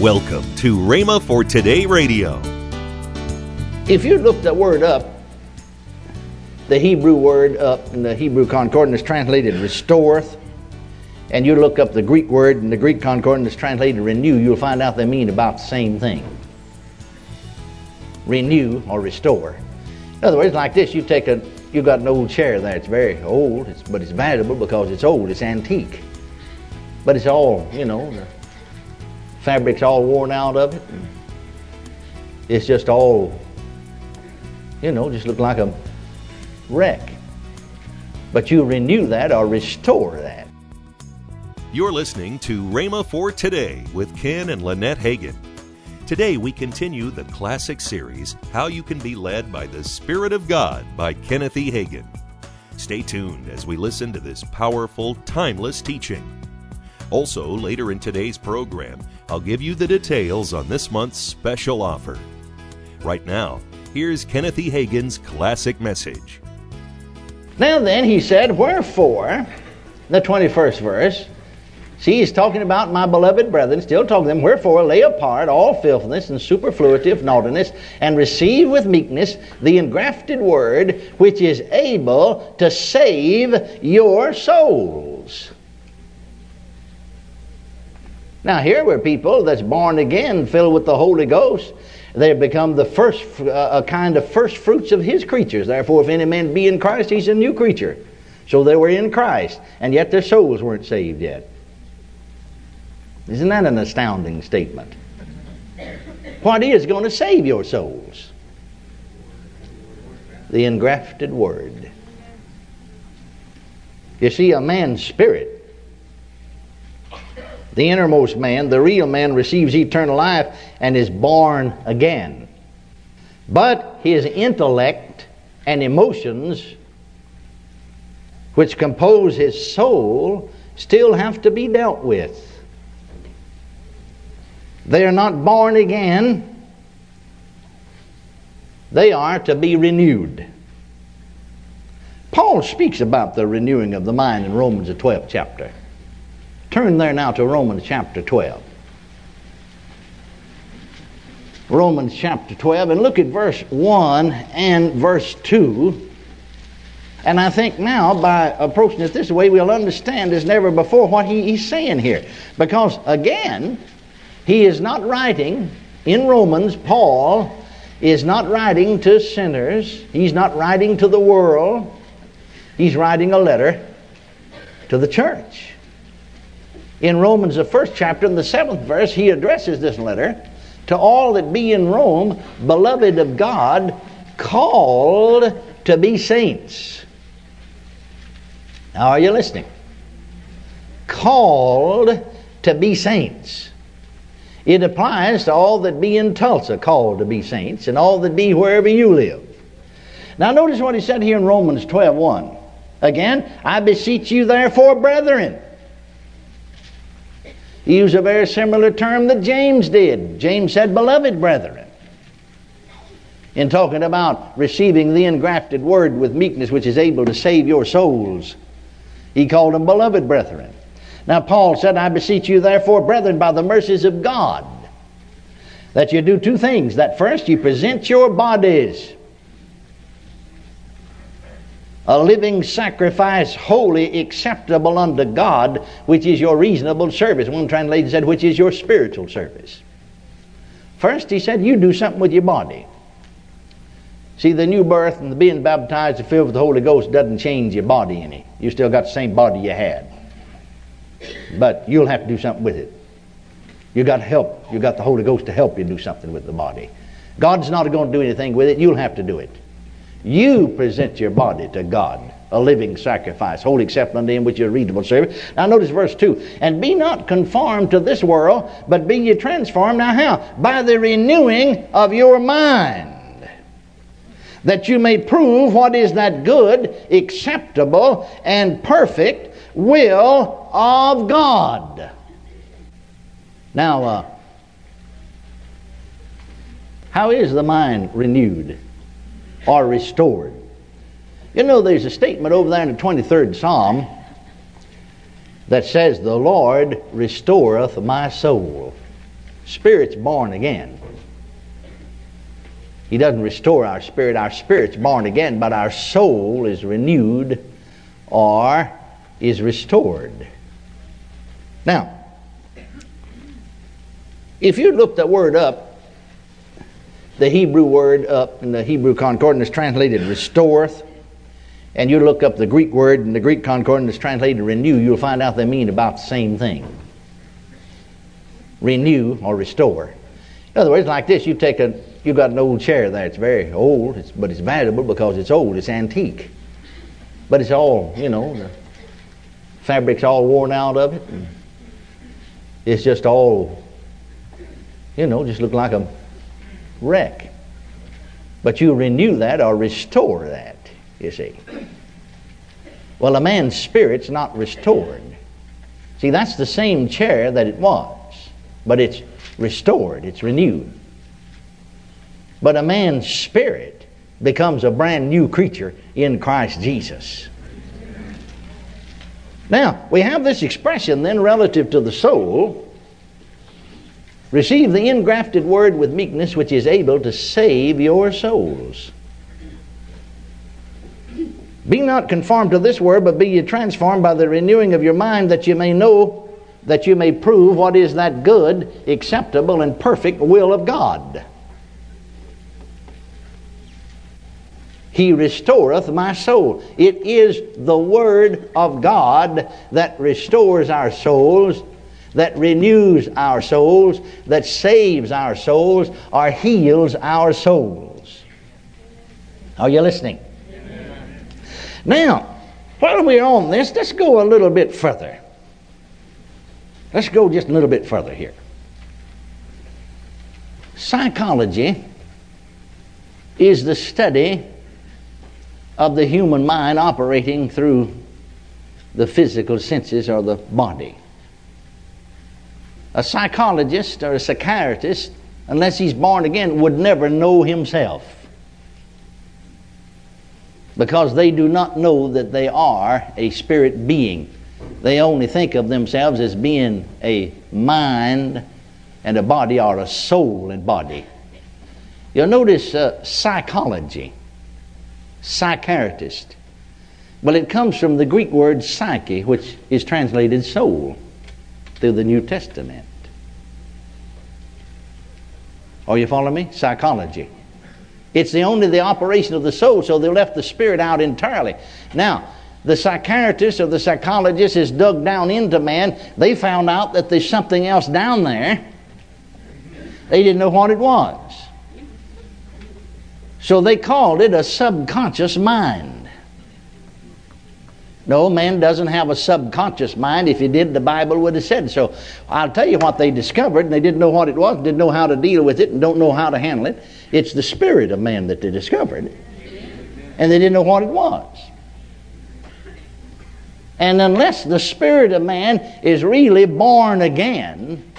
Welcome to Rhema for Today Radio. If you look that word up, the Hebrew word up in the Hebrew concordance translated restoreth, and you look up the Greek word in the Greek concordance translated renew, you'll find out they mean about the same thing. Renew or restore. In other words, like this, you take a you've got an old chair there. It's very old, it's, but it's valuable because it's old. It's antique, but it's all you know. The fabric's all worn out of it. It's just all you know, just look like a wreck. But you renew that or restore that. You're listening to Rhema for Today with Ken and Lynette Hagin. Today we continue the classic series, How You Can Be Led by the Spirit of God by Kenneth E. Hagin. Stay tuned as we listen to this powerful, timeless teaching. Also, later in today's program, I'll give you the details on this month's special offer. Right now, here's Kenneth E. Hagin's classic message. Now then, he said, Wherefore, the 21st verse, see, he's talking about my beloved brethren, still talking to them, wherefore lay apart all filthiness and superfluity of naughtiness, and receive with meekness the engrafted word, which is able to save your souls. Now, here were people that's born again, filled with the Holy Ghost. They have become the first, uh, a kind of first fruits of His creatures. Therefore, if any man be in Christ, he's a new creature. So they were in Christ, and yet their souls weren't saved yet. Isn't that an astounding statement? What is going to save your souls? The engrafted Word. You see, a man's spirit the innermost man, the real man, receives eternal life and is born again. But his intellect and emotions, which compose his soul, still have to be dealt with. They are not born again, they are to be renewed. Paul speaks about the renewing of the mind in Romans, the 12th chapter. Turn there now to Romans chapter 12. Romans chapter 12, and look at verse 1 and verse 2. And I think now, by approaching it this way, we'll understand as never before what he, he's saying here. Because, again, he is not writing in Romans, Paul is not writing to sinners, he's not writing to the world, he's writing a letter to the church in Romans, the first chapter, in the seventh verse, he addresses this letter to all that be in Rome, beloved of God, called to be saints. Now, are you listening? Called to be saints. It applies to all that be in Tulsa, called to be saints, and all that be wherever you live. Now, notice what he said here in Romans 12 1. Again, I beseech you, therefore, brethren he used a very similar term that James did. James said, Beloved brethren. In talking about receiving the engrafted word with meekness, which is able to save your souls, he called them beloved brethren. Now, Paul said, I beseech you, therefore, brethren, by the mercies of God, that you do two things. That first, you present your bodies a living sacrifice, holy, acceptable unto God, which is your reasonable service. One translation said, which is your spiritual service. First, he said, you do something with your body. See, the new birth and the being baptized and filled with the Holy Ghost doesn't change your body any. You still got the same body you had. But you'll have to do something with it. You got help. You got the Holy Ghost to help you do something with the body. God's not going to do anything with it. You'll have to do it. You present your body to God, a living sacrifice, holy acceptable unto him which is a reasonable service. Now notice verse 2. And be not conformed to this world, but be ye transformed. Now how? By the renewing of your mind. That you may prove what is that good, acceptable, and perfect will of God. Now, uh, how is the mind renewed? Or restored. You know, there's a statement over there in the 23rd Psalm that says, The Lord restoreth my soul. spirit's born again. He doesn't restore our spirit. Our spirit's born again, but our soul is renewed or is restored. Now, if you look the word up, the Hebrew word up in the Hebrew concordance translated restoreth, and you look up the Greek word in the Greek concordance translated renew, you'll find out they mean about the same thing. Renew or restore. In other words, like this, you take a you've got an old chair there. It's very old, it's, but it's valuable because it's old. It's antique, but it's all you know. The fabric's all worn out of it. it's just all you know, just look like a wreck. But you renew that or restore that, you see. Well, a man's spirit's not restored. See, that's the same chair that it was, but it's restored, it's renewed. But a man's spirit becomes a brand new creature in Christ Jesus. Now, we have this expression then relative to the soul Receive the engrafted word with meekness, which is able to save your souls. Be not conformed to this word, but be ye transformed by the renewing of your mind, that you may know, that you may prove what is that good, acceptable, and perfect will of God. He restoreth my soul. It is the Word of God that restores our souls that renews our souls, that saves our souls, or heals our souls. Are you listening? Amen. Now, while we're on this, let's go a little bit further. Let's go just a little bit further here. Psychology is the study of the human mind operating through the physical senses or the body a psychologist or a psychiatrist, unless he's born again, would never know himself. Because they do not know that they are a spirit being. They only think of themselves as being a mind and a body or a soul and body. You'll notice uh, psychology, psychiatrist. Well, it comes from the Greek word psyche, which is translated soul through the New Testament. Are you following me? Psychology. It's the only the operation of the soul, so they left the spirit out entirely. Now, the psychiatrist or the psychologist has dug down into man. They found out that there's something else down there. They didn't know what it was. So they called it a subconscious mind. No, man doesn't have a subconscious mind. If he did, the Bible would have said so. I'll tell you what they discovered, and they didn't know what it was, didn't know how to deal with it, and don't know how to handle it. It's the spirit of man that they discovered, and they didn't know what it was. And unless the spirit of man is really born again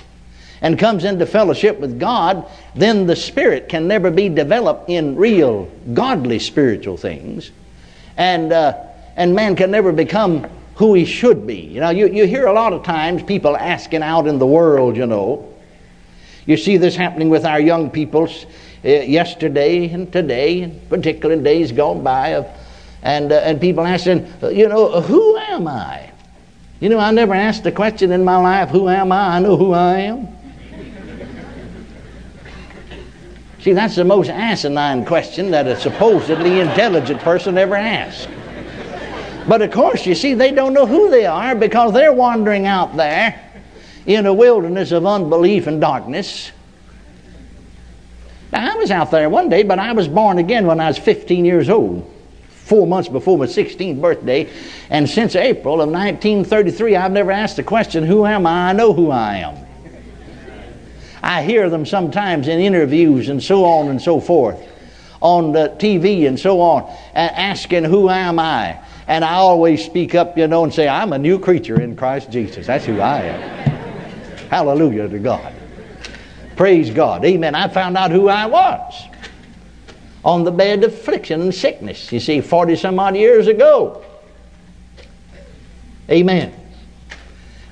and comes into fellowship with God, then the spirit can never be developed in real godly spiritual things. And uh, and man can never become who he should be. You know, you, you hear a lot of times people asking out in the world, you know. You see this happening with our young people uh, yesterday and today, and particularly days gone by, of, and, uh, and people asking, uh, you know, who am I? You know, I never asked the question in my life, who am I? I know who I am. See, that's the most asinine question that a supposedly intelligent person ever asks. But of course, you see, they don't know who they are because they're wandering out there in a wilderness of unbelief and darkness. Now, I was out there one day, but I was born again when I was 15 years old, four months before my 16th birthday. And since April of 1933, I've never asked the question, Who am I? I know who I am. I hear them sometimes in interviews and so on and so forth, on the TV and so on, asking, Who am I? And I always speak up, you know, and say, I'm a new creature in Christ Jesus. That's who I am. Hallelujah to God. Praise God. Amen. I found out who I was on the bed of affliction and sickness, you see, 40 some odd years ago. Amen.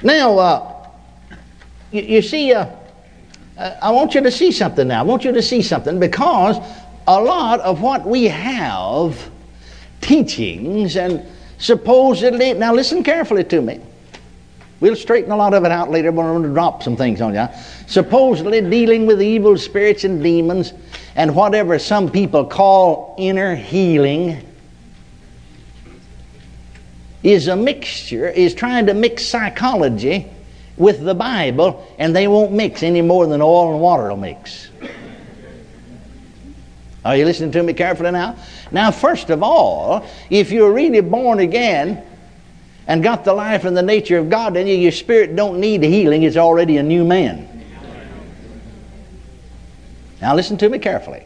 Now, uh, you, you, see, uh, Uh, I want you to see something now. I want you to see something because a lot of what we have teachings and supposedly, now listen carefully to me. We'll straighten a lot of it out later, but I'm going to drop some things on you. Supposedly dealing with evil spirits and demons and whatever some people call inner healing is a mixture, is trying to mix psychology with the Bible, and they won't mix any more than oil and water will mix. Are you listening to me carefully now? Now, first of all, if you're really born again, and got the life and the nature of God in you, your spirit don't need healing. It's already a new man. Now listen to me carefully.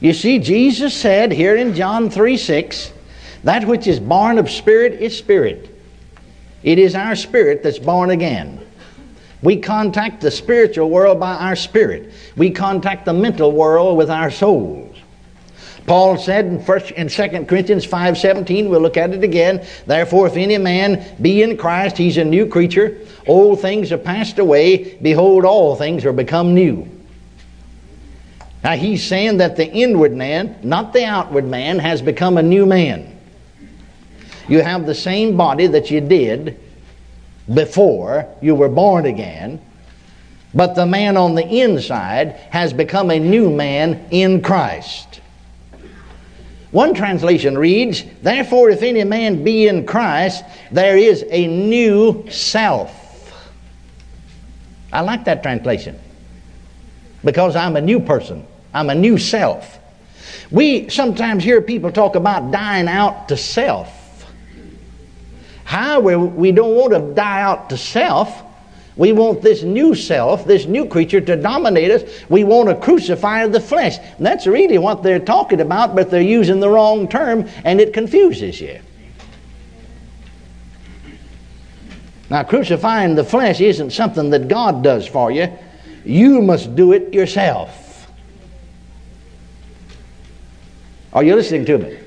You see, Jesus said here in John 3 6, that which is born of spirit is spirit. It is our spirit that's born again. We contact the spiritual world by our spirit. We contact the mental world with our souls. Paul said in, first, in 2 Corinthians 5.17, we'll look at it again, Therefore if any man be in Christ, he's a new creature. Old things are passed away. Behold, all things are become new. Now he's saying that the inward man, not the outward man, has become a new man. You have the same body that you did before you were born again, but the man on the inside has become a new man in Christ. One translation reads, Therefore, if any man be in Christ, there is a new self. I like that translation because I'm a new person, I'm a new self. We sometimes hear people talk about dying out to self. However, we don't want to die out to self. We want this new self, this new creature to dominate us. We want to crucify the flesh. And that's really what they're talking about, but they're using the wrong term and it confuses you. Now, crucifying the flesh isn't something that God does for you, you must do it yourself. Are you listening to me?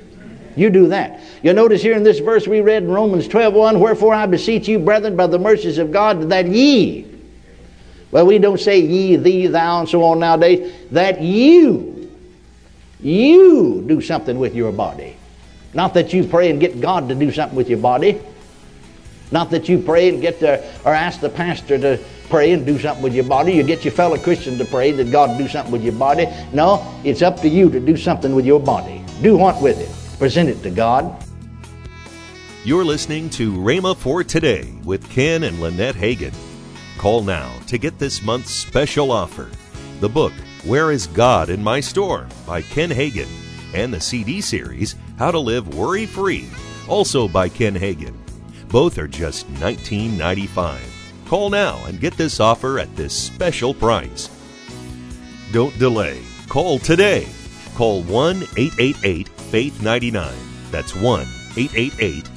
You do that. You notice here in this verse we read in Romans 12 1, Wherefore I beseech you, brethren, by the mercies of God, that ye, well, we don't say ye, thee, thou, and so on nowadays, that you, you do something with your body. Not that you pray and get God to do something with your body. Not that you pray and get the, or ask the pastor to pray and do something with your body. You get your fellow Christian to pray that God do something with your body. No, it's up to you to do something with your body. Do what with it? Present it to God. You're listening to Rhema for Today with Ken and Lynette Hagin. Call now to get this month's special offer the book, Where is God in My Storm by Ken Hagin, and the CD series, How to Live Worry Free, also by Ken Hagin. Both are just $19.95. Call now and get this offer at this special price. Don't delay. Call today. Call 1 888 Faith 99. That's 1 888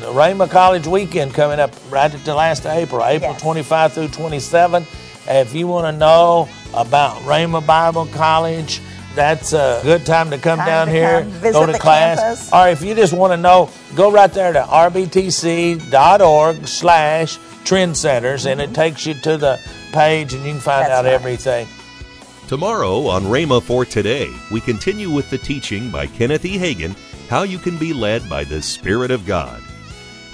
The Rhema College weekend coming up right at the last of April, April Yes. 25 through 27. If you want to know about Rhema Bible College, that's a good time to come Time down to here, come visit go to the class. campus. Or if you just want to know, go right there to rbtc.org slash trend centers, and it mm-hmm. takes you to the page and you can find That's out right. everything. Tomorrow on Rhema for Today, we continue with the teaching by Kenneth E. Hagin How You Can Be Led by the Spirit of God.